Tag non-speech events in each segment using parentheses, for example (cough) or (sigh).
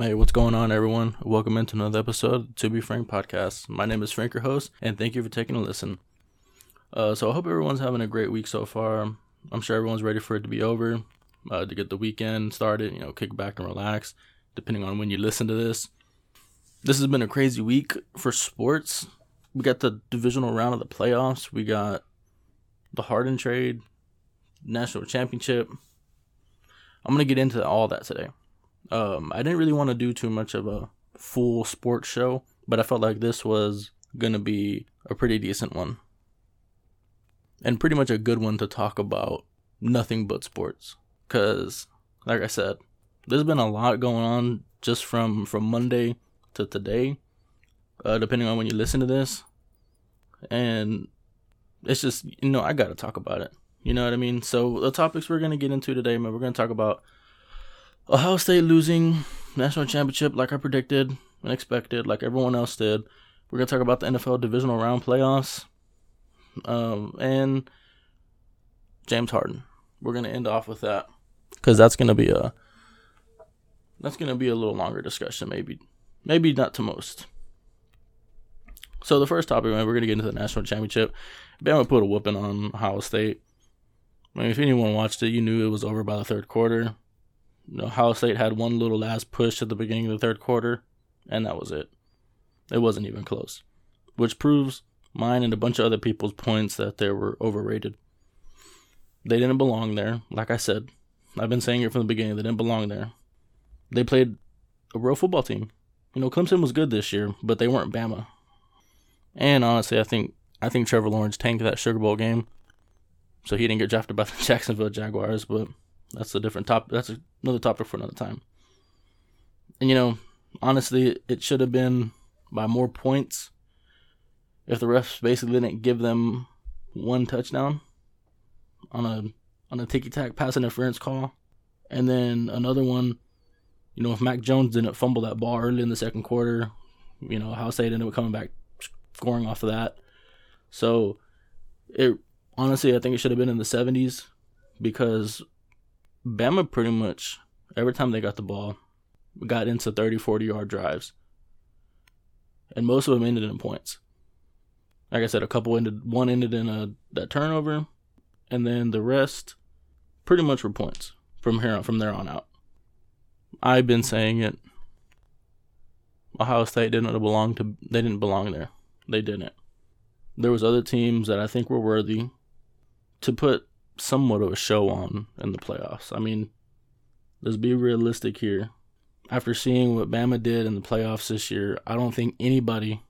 Hey, what's going on, everyone? Welcome into another episode of To Be Frank podcast. My name is Frank, your host, and thank you for taking a listen. Uh, so I hope everyone's having a great week so far. I'm sure everyone's ready for it to be over, uh, to get the weekend started. You know, kick back and relax, depending on when you listen to this. This has been a crazy week for sports. We got the divisional round of the playoffs. We got the Harden trade, national championship. I'm gonna get into all that today. Um, I didn't really want to do too much of a full sports show, but I felt like this was gonna be a pretty decent one, and pretty much a good one to talk about nothing but sports. Cause, like I said, there's been a lot going on just from from Monday to today, uh, depending on when you listen to this, and it's just you know I gotta talk about it. You know what I mean? So the topics we're gonna get into today, man, we're gonna talk about Ohio State losing national championship like I predicted and expected, like everyone else did. We're gonna talk about the NFL divisional round playoffs, um, and James Harden. We're gonna end off with that because that's gonna be a that's gonna be a little longer discussion, maybe, maybe not to most. So the first topic, man, we're gonna get into the national championship. Bama put a whooping on Ohio State. I mean, if anyone watched it, you knew it was over by the third quarter. Ohio State had one little last push at the beginning of the third quarter, and that was it. It wasn't even close, which proves mine and a bunch of other people's points that they were overrated. They didn't belong there. Like I said, I've been saying it from the beginning. They didn't belong there. They played a real football team. You know, Clemson was good this year, but they weren't Bama. And honestly, I think I think Trevor Lawrence tanked that Sugar Bowl game, so he didn't get drafted by the (laughs) Jacksonville Jaguars. But that's a different topic. That's another topic for another time. And you know, honestly, it should have been by more points if the refs basically didn't give them one touchdown on a on a ticky tack pass interference call, and then another one. You know, if Mac Jones didn't fumble that ball early in the second quarter, you know, Ohio State ended up coming back scoring off of that. So, it honestly, I think it should have been in the 70s because Bama pretty much every time they got the ball got into 30, 40 yard drives. And most of them ended in points. Like I said, a couple ended, one ended in a that turnover, and then the rest pretty much were points from here on, from there on out. I've been saying it. Ohio State didn't belong to they didn't belong there. They didn't. There was other teams that I think were worthy to put somewhat of a show on in the playoffs. I mean, let's be realistic here. After seeing what Bama did in the playoffs this year, I don't think anybody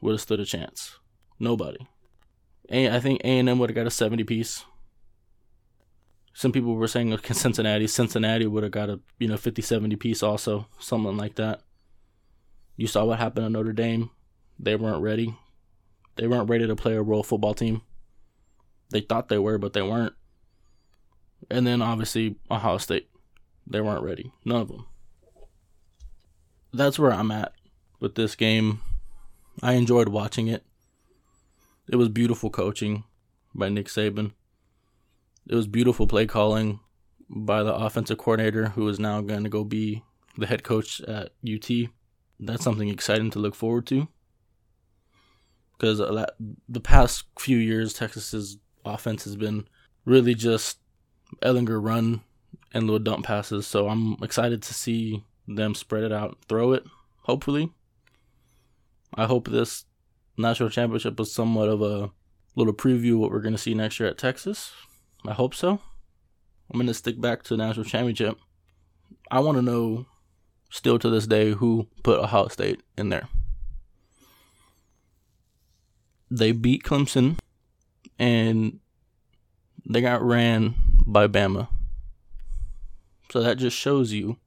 would have stood a chance. Nobody. I think A&M would have got a 70 piece. Some people were saying (laughs) Cincinnati. Cincinnati would have got a you know 50 70 piece also, something like that. You saw what happened to Notre Dame. They weren't ready. They weren't ready to play a role football team. They thought they were, but they weren't. And then obviously Ohio State. They weren't ready. None of them. That's where I'm at with this game. I enjoyed watching it. It was beautiful coaching by Nick Saban. It was beautiful play calling by the offensive coordinator who is now going to go be the head coach at UT. That's something exciting to look forward to. Because the past few years, Texas's offense has been really just Ehlinger run and little dump passes. So I'm excited to see them spread it out, throw it, hopefully. I hope this national championship was somewhat of a little preview of what we're going to see next year at Texas. I hope so. I'm going to stick back to the national championship. I want to know, still to this day, who put Ohio State in there. They beat Clemson and they got ran by Bama. So that just shows you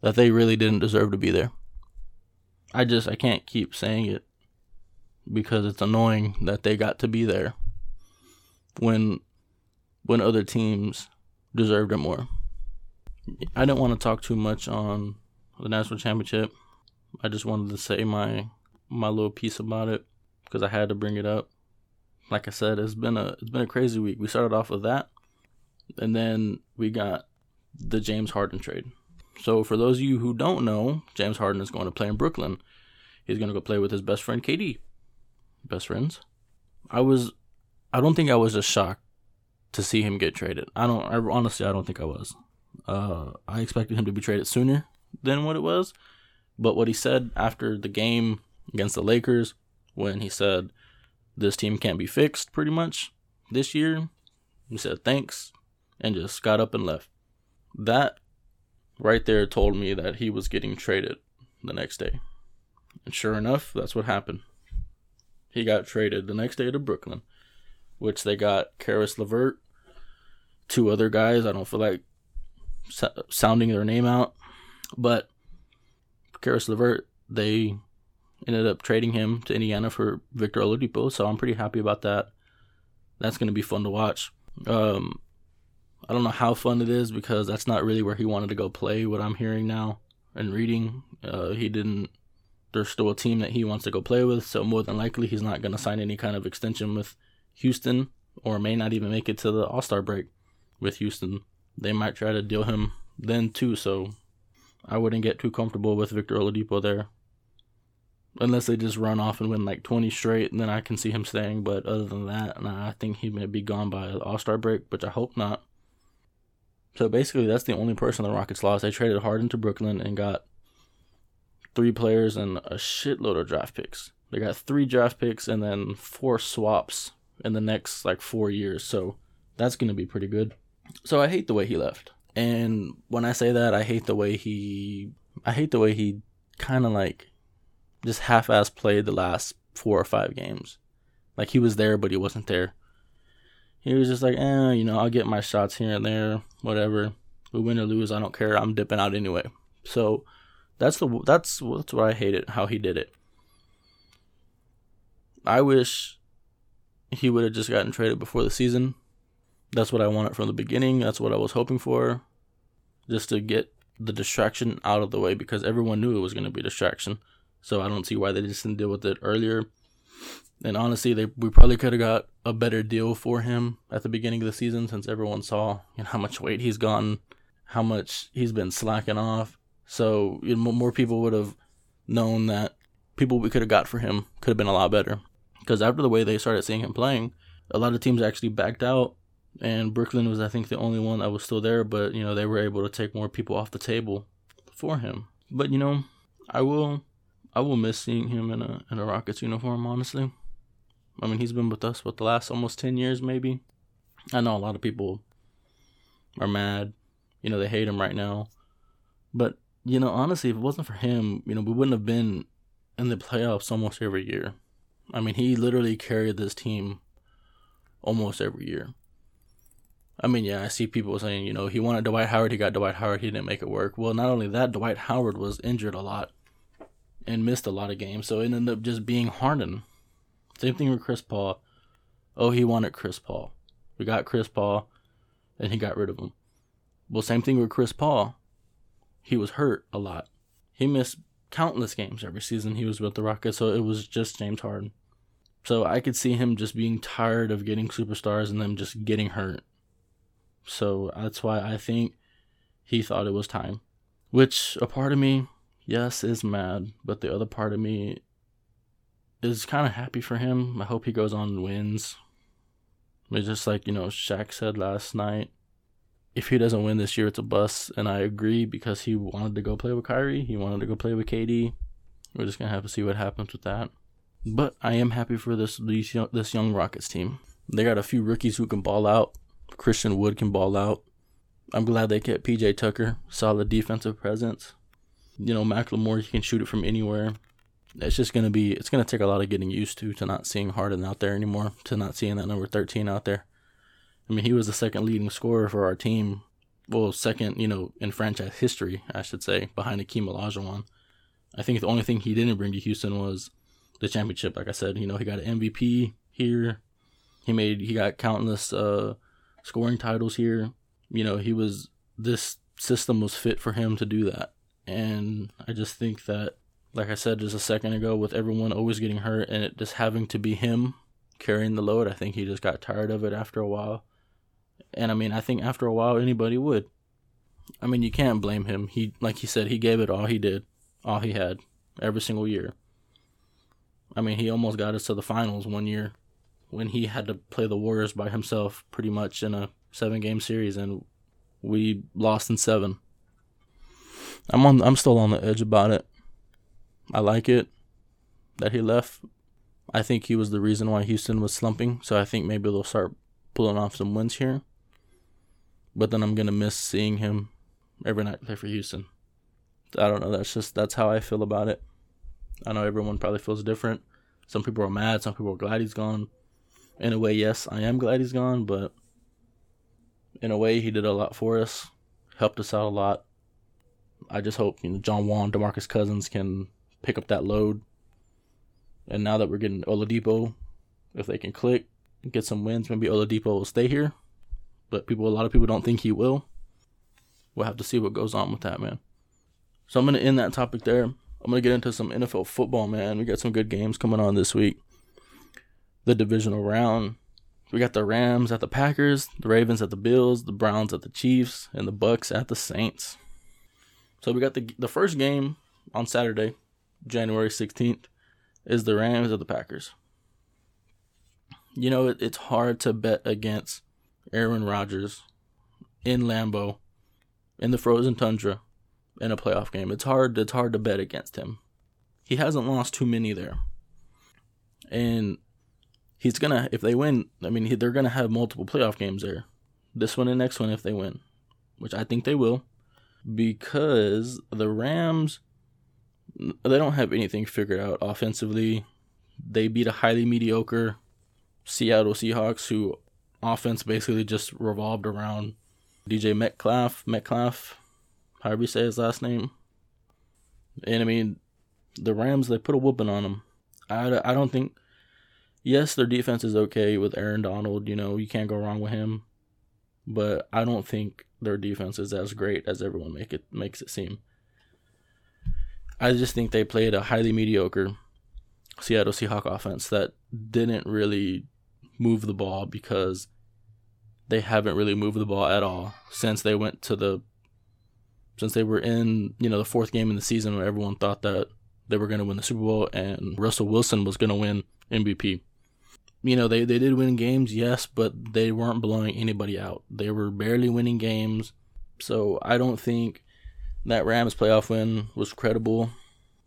that they really didn't deserve to be there. I just I can't keep saying it because it's annoying that they got to be there when when other teams deserved it more. I didn't want to talk too much on the national championship. I just wanted to say my my little piece about it because I had to bring it up. Like I said, it's been a it's been a crazy week. We started off with that, and then we got the James Harden trade. So for those of you who don't know, James Harden is going to play in Brooklyn. He's going to go play with his best friend KD. Best friends. I was I don't think I was just shocked to see him get traded. I don't I honestly I don't think I was. Uh I expected him to be traded sooner than what it was. But what he said after the game against the Lakers when he said this team can't be fixed pretty much this year, he said thanks and just got up and left. That right there told me that he was getting traded the next day. And sure enough, that's what happened. He got traded the next day to Brooklyn, which they got Caris LeVert, two other guys. I don't feel like sounding their name out, but Caris LeVert, they ended up trading him to Indiana for Victor Oladipo, so I'm pretty happy about that. That's going to be fun to watch. Um, I don't know how fun it is because that's not really where he wanted to go play. What I'm hearing now and reading, uh, he didn't. There's still a team that he wants to go play with, so more than likely he's not going to sign any kind of extension with Houston, or may not even make it to the All Star break with Houston. They might try to deal him then too, so I wouldn't get too comfortable with Victor Oladipo there. Unless they just run off and win like 20 straight, and then I can see him staying. But other than that, nah, I think he may be gone by All Star break, which I hope not. So basically, that's the only person the Rockets lost. They traded Harden to Brooklyn and got three players and a shitload of draft picks. They got three draft picks and then four swaps in the next like four years. So that's going to be pretty good. So I hate the way he left. And when I say that, I hate the way he, I hate the way he kind of like just half-ass played the last four or five games. Like he was there, but he wasn't there. He was just like, eh, you know, I'll get my shots here and there, whatever. We win or lose, I don't care. I'm dipping out anyway. So that's the that's that's what I hated how he did it. I wish he would have just gotten traded before the season. That's what I wanted from the beginning. That's what I was hoping for, just to get the distraction out of the way because everyone knew it was going to be distraction. So I don't see why they just didn't deal with it earlier. And honestly, they we probably could have got a better deal for him at the beginning of the season since everyone saw you know, how much weight he's gotten, how much he's been slacking off. So you know, more people would have known that people we could have got for him could have been a lot better. Because after the way they started seeing him playing, a lot of teams actually backed out, and Brooklyn was I think the only one that was still there. But you know they were able to take more people off the table for him. But you know, I will I will miss seeing him in a in a Rockets uniform. Honestly, I mean, he's been with us for the last almost 10 years, maybe. I know a lot of people are mad. You know, they hate him right now. But, you know, honestly, if it wasn't for him, you know, we wouldn't have been in the playoffs almost every year. I mean, he literally carried this team almost every year. I mean, yeah, I see people saying, you know, he wanted Dwight Howard, he got Dwight Howard, he didn't make it work. Well, not only that, Dwight Howard was injured a lot and missed a lot of games, so it ended up just being Harden same thing with Chris Paul. Oh, he wanted Chris Paul. We got Chris Paul, and he got rid of him. Well, same thing with Chris Paul. He was hurt a lot. He missed countless games every season he was with the Rockets, so it was just James Harden. So I could see him just being tired of getting superstars and them just getting hurt. So that's why I think he thought it was time. Which a part of me, yes, is mad, but the other part of me is kind of happy for him. I hope he goes on and wins. But just like, you know, Shaq said last night, if he doesn't win this year, it's a bust. And I agree because he wanted to go play with Kyrie. He wanted to go play with KD. We're just going to have to see what happens with that. But I am happy for this, this young Rockets team. They got a few rookies who can ball out. Christian Wood can ball out. I'm glad they kept PJ Tucker, solid defensive presence. You know, McLemore, he can shoot it from anywhere it's just gonna be it's gonna take a lot of getting used to to not seeing Harden out there anymore, to not seeing that number thirteen out there. I mean, he was the second leading scorer for our team. Well, second, you know, in franchise history, I should say, behind Akeem Olajuwon. I think the only thing he didn't bring to Houston was the championship. Like I said, you know, he got an MVP here. He made he got countless uh, scoring titles here. You know, he was this system was fit for him to do that, and I just think that like I said just a second ago, with everyone always getting hurt and it just having to be him carrying the load, I think he just got tired of it after a while. And I mean, I think after a while, anybody would. I mean, you can't blame him. He, like he said, he gave it all he did, all he had, every single year. I mean, he almost got us to the finals one year when he had to play the Warriors by himself pretty much in a seven game series and we lost in seven. I'm on I'm still on the edge about it. I like it that he left. I think he was the reason why Houston was slumping, so I think maybe they'll start pulling off some wins here. But then I'm gonna miss seeing him every night play for Houston. I don't know, that's just that's how I feel about it. I know everyone probably feels different. Some people are mad, some people are glad he's gone. In a way, yes, I am glad he's gone, but in a way he did a lot for us, helped us out a lot. I just hope, you know, John and DeMarcus Cousins can pick up that load. And now that we're getting Oladipo, if they can click, get some wins, maybe Oladipo will stay here. But people a lot of people don't think he will. We'll have to see what goes on with that, man. So I'm gonna end that topic there. I'm gonna get into some NFL football, man. We got some good games coming on this week. The divisional round. We got the Rams at the Packers, the Ravens at the Bills, the Browns at the Chiefs, and the Bucs at the Saints. So we got the the first game on Saturday, January 16th, is the Rams at the Packers. You know, it, it's hard to bet against Aaron Rodgers in Lambeau in the frozen tundra in a playoff game. It's hard. It's hard to bet against him. He hasn't lost too many there, and he's gonna. If they win, I mean, he, they're gonna have multiple playoff games there. This one and next one if they win, which I think they will, because the Rams they don't have anything figured out offensively. They beat a highly mediocre Seattle Seahawks who offense basically just revolved around DJ Metcalf, Metcalf, however you say his last name. And I mean, the Rams, they put a whooping on them. I, I don't think, yes, their defense is okay with Aaron Donald. You know, you can't go wrong with him. But I don't think their defense is as great as everyone make it makes it seem. I just think they played a highly mediocre Seattle Seahawk offense that didn't really move the ball because they haven't really moved the ball at all since they went to the since they were in you know the fourth game in the season when everyone thought that they were going to win the Super Bowl and Russell Wilson was going to win MVP. You know they they did win games, yes, but they weren't blowing anybody out. They were barely winning games, so I don't think that Rams playoff win was credible.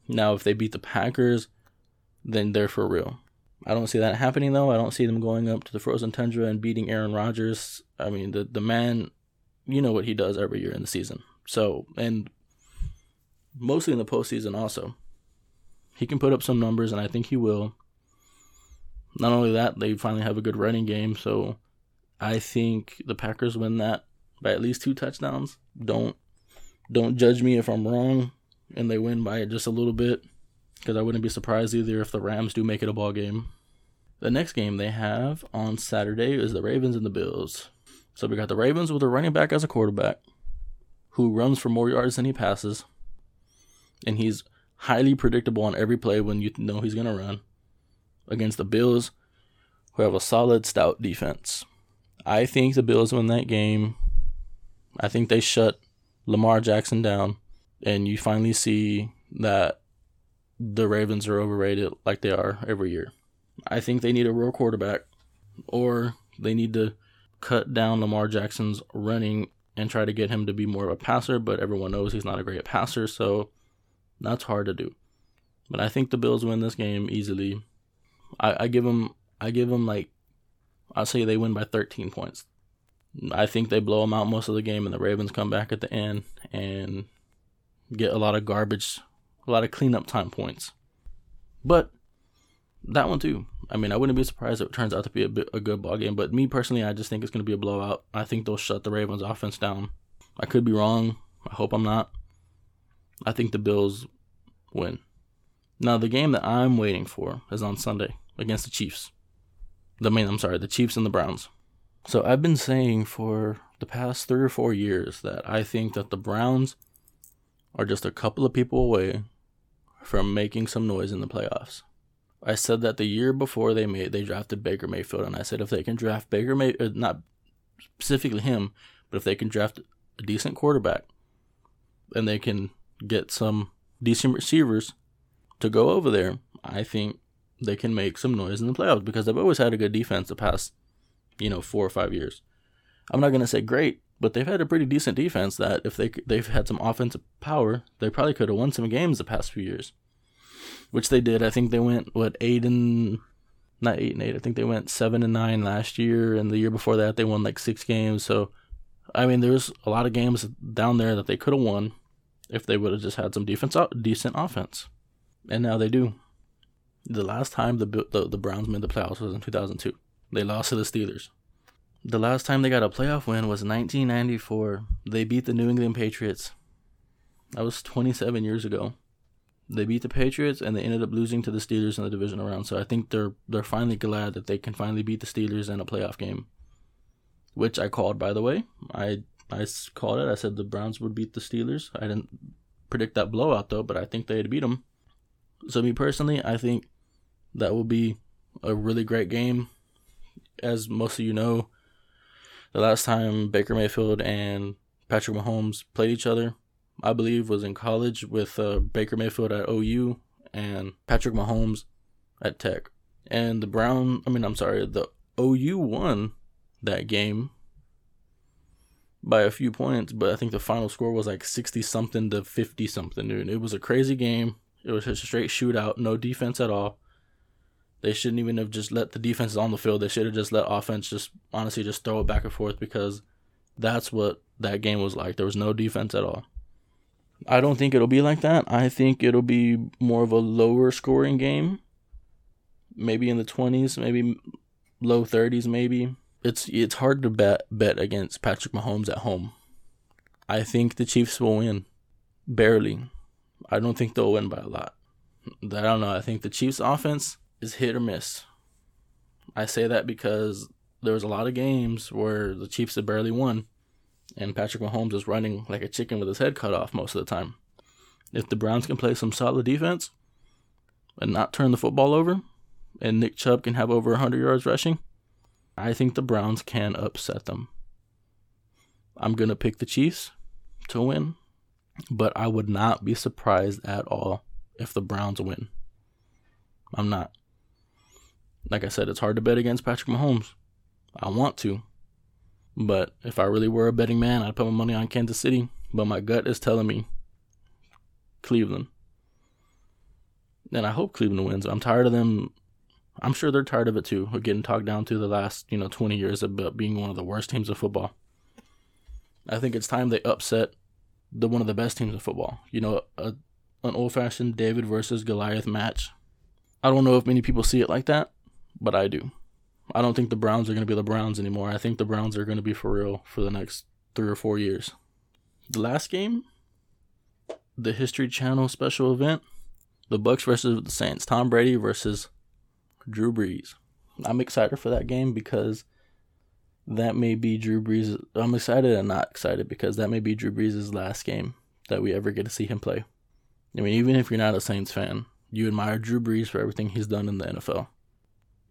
Now if they beat the Packers, then they're for real. I don't see that happening though. I don't see them going up to the frozen tundra and beating Aaron Rodgers. I mean, the the man, you know what he does every year in the season. So and mostly in the postseason also, he can put up some numbers, and I think he will. Not only that, they finally have a good running game, so I think the Packers win that by at least two touchdowns. Don't don't judge me if I'm wrong, and they win by just a little bit because I wouldn't be surprised either if the Rams do make it a ball game. The next game they have on Saturday is the Ravens and the Bills. So we got the Ravens with a running back as a quarterback who runs for more yards than he passes. And he's highly predictable on every play when you know he's going to run. Against the Bills, who have a solid, stout defense. I think the Bills win that game. I think they shut Lamar Jackson down. And you finally see that the Ravens are overrated like they are every year. I think they need a real quarterback, or they need to cut down Lamar Jackson's running and try to get him to be more of a passer. But everyone knows he's not a great passer, so that's hard to do. But I think the Bills win this game easily. I, I give them, I give them like, I'll say they win by 13 points. I think they blow them out most of the game, and the Ravens come back at the end and get a lot of garbage a lot of cleanup time points. But that one too. I mean, I wouldn't be surprised if it turns out to be a, bit, a good ball game. But me personally, I just think it's going to be a blowout. I think they'll shut the Ravens' offense down. I could be wrong. I hope I'm not. I think the Bills win. Now, the game that I'm waiting for is on Sunday against the Chiefs. The main, I'm sorry, the Chiefs and the Browns. So I've been saying for the past three or four years that I think that the Browns are just a couple of people away from making some noise in the playoffs. I said that the year before they made they drafted Baker Mayfield, and I said if they can draft Baker May, uh, not specifically him, but if they can draft a decent quarterback and they can get some decent receivers to go over there, I think they can make some noise in the playoffs because they've always had a good defense the past, you know, four or five years. I'm not gonna say great, but they've had a pretty decent defense that if they they've had some offensive power, they probably could have won some games the past few years, which they did. I think they went what eight and not eight and eight. I think they went seven and nine last year, and the year before that they won like six games. So, I mean, there's a lot of games down there that they could have won if they would have just had some defense, decent offense, and now they do. The last time the the, the Browns made the playoffs was in 2002. They lost to the Steelers. The last time they got a playoff win was 1994. They beat the New England Patriots. That was 27 years ago. They beat the Patriots and they ended up losing to the Steelers in the division round. So I think they're they're finally glad that they can finally beat the Steelers in a playoff game, which I called by the way. I I called it. I said the Browns would beat the Steelers. I didn't predict that blowout though, but I think they'd beat them. So me personally, I think that will be a really great game. As most of you know, the last time Baker Mayfield and Patrick Mahomes played each other, I believe, was in college with uh, Baker Mayfield at OU and Patrick Mahomes at Tech. And the Brown, I mean, I'm sorry, the OU won that game by a few points, but I think the final score was like 60 something to 50 something, dude. It was a crazy game. It was just a straight shootout, no defense at all. They shouldn't even have just let the defenses on the field. They should have just let offense just honestly just throw it back and forth because that's what that game was like. There was no defense at all. I don't think it'll be like that. I think it'll be more of a lower scoring game. Maybe in the 20s, maybe low 30s maybe. It's it's hard to bet bet against Patrick Mahomes at home. I think the Chiefs will win barely. I don't think they'll win by a lot. I don't know. I think the Chiefs offense is hit or miss. I say that because there was a lot of games where the Chiefs had barely won and Patrick Mahomes is running like a chicken with his head cut off most of the time. If the Browns can play some solid defense and not turn the football over, and Nick Chubb can have over 100 yards rushing, I think the Browns can upset them. I'm going to pick the Chiefs to win, but I would not be surprised at all if the Browns win. I'm not. Like I said, it's hard to bet against Patrick Mahomes. I want to, but if I really were a betting man, I'd put my money on Kansas City. But my gut is telling me Cleveland. And I hope Cleveland wins. I'm tired of them. I'm sure they're tired of it too, of getting talked down to the last, you know, 20 years about being one of the worst teams of football. I think it's time they upset the one of the best teams in football. You know, a, an old-fashioned David versus Goliath match. I don't know if many people see it like that, but I do. I don't think the Browns are going to be the Browns anymore. I think the Browns are going to be for real for the next three or four years. The last game, the History Channel special event, the Bucs versus the Saints. Tom Brady versus Drew Brees. I'm excited for that game because that may be Drew Brees. I'm excited and not excited because that may be Drew Brees' last game that we ever get to see him play. I mean, even if you're not a Saints fan, you admire Drew Brees for everything he's done in the NFL.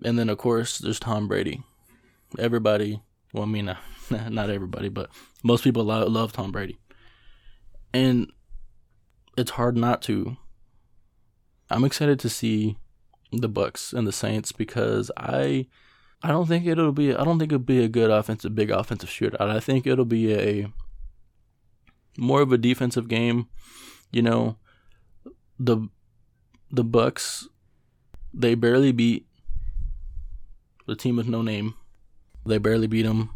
And then, of course, there's Tom Brady. Everybody, well, I mean, uh, (laughs) not everybody, but most people love, love Tom Brady. And it's hard not to. I'm excited to see the Bucs and the Saints because I I don't think it'll be I don't think it'll be a good offensive big offensive shootout. I think it'll be a more of a defensive game. You know, the the Bucs they barely beat the team with no name. They barely beat them.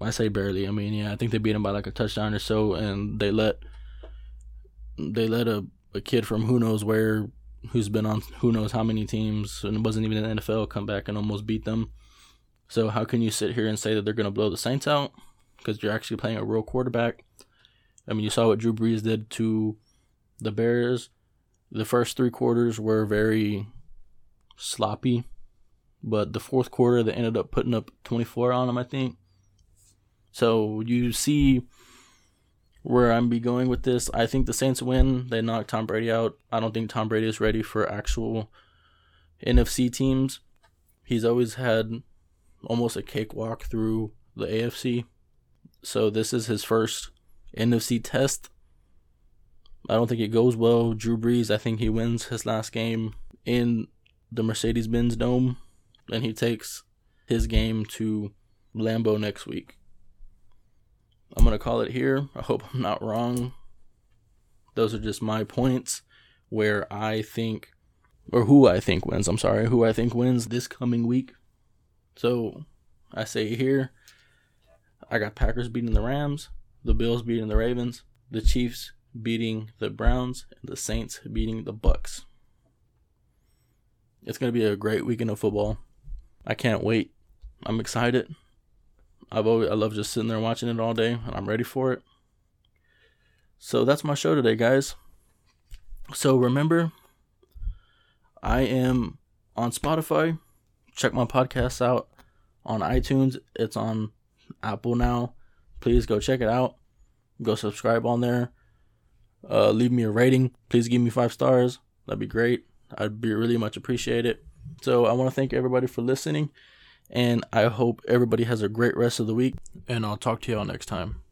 I say barely. I mean, yeah, I think they beat them by like a touchdown or so, and they let they let a, a kid from who knows where, who's been on who knows how many teams, and wasn't even in the NFL, come back and almost beat them. So how can you sit here and say that they're going to blow the Saints out? Because you're actually playing a real quarterback. I mean, you saw what Drew Brees did to the Bears. The first three quarters were very sloppy but the fourth quarter they ended up putting up 24 on them, I think. So you see where I'm be going with this. I think the Saints win. They knock Tom Brady out. I don't think Tom Brady is ready for actual NFC teams. He's always had almost a cakewalk through the AFC. So this is his first NFC test. I don't think it goes well. Drew Brees, I think he wins his last game in the Mercedes Benz Dome, and he takes his game to Lambeau next week. I'm going to call it here. I hope I'm not wrong. Those are just my points where I think, or who I think wins. I'm sorry, who I think wins this coming week. So I say here, I got Packers beating the Rams, the Bills beating the Ravens, the Chiefs beating the Browns, and the Saints beating the Bucs. It's going to be a great weekend of football. I can't wait. I'm excited. I've always, I love just sitting there watching it all day, and I'm ready for it. So that's my show today, guys. So remember, I am on Spotify. Check my podcast out on iTunes. It's on Apple now. Please go check it out. Go subscribe on there. Uh, leave me a rating. Please give me five stars. That'd be great. I'd be really much appreciated. So I want to thank everybody for listening, and I hope everybody has a great rest of the week. And I'll talk to y'all next time.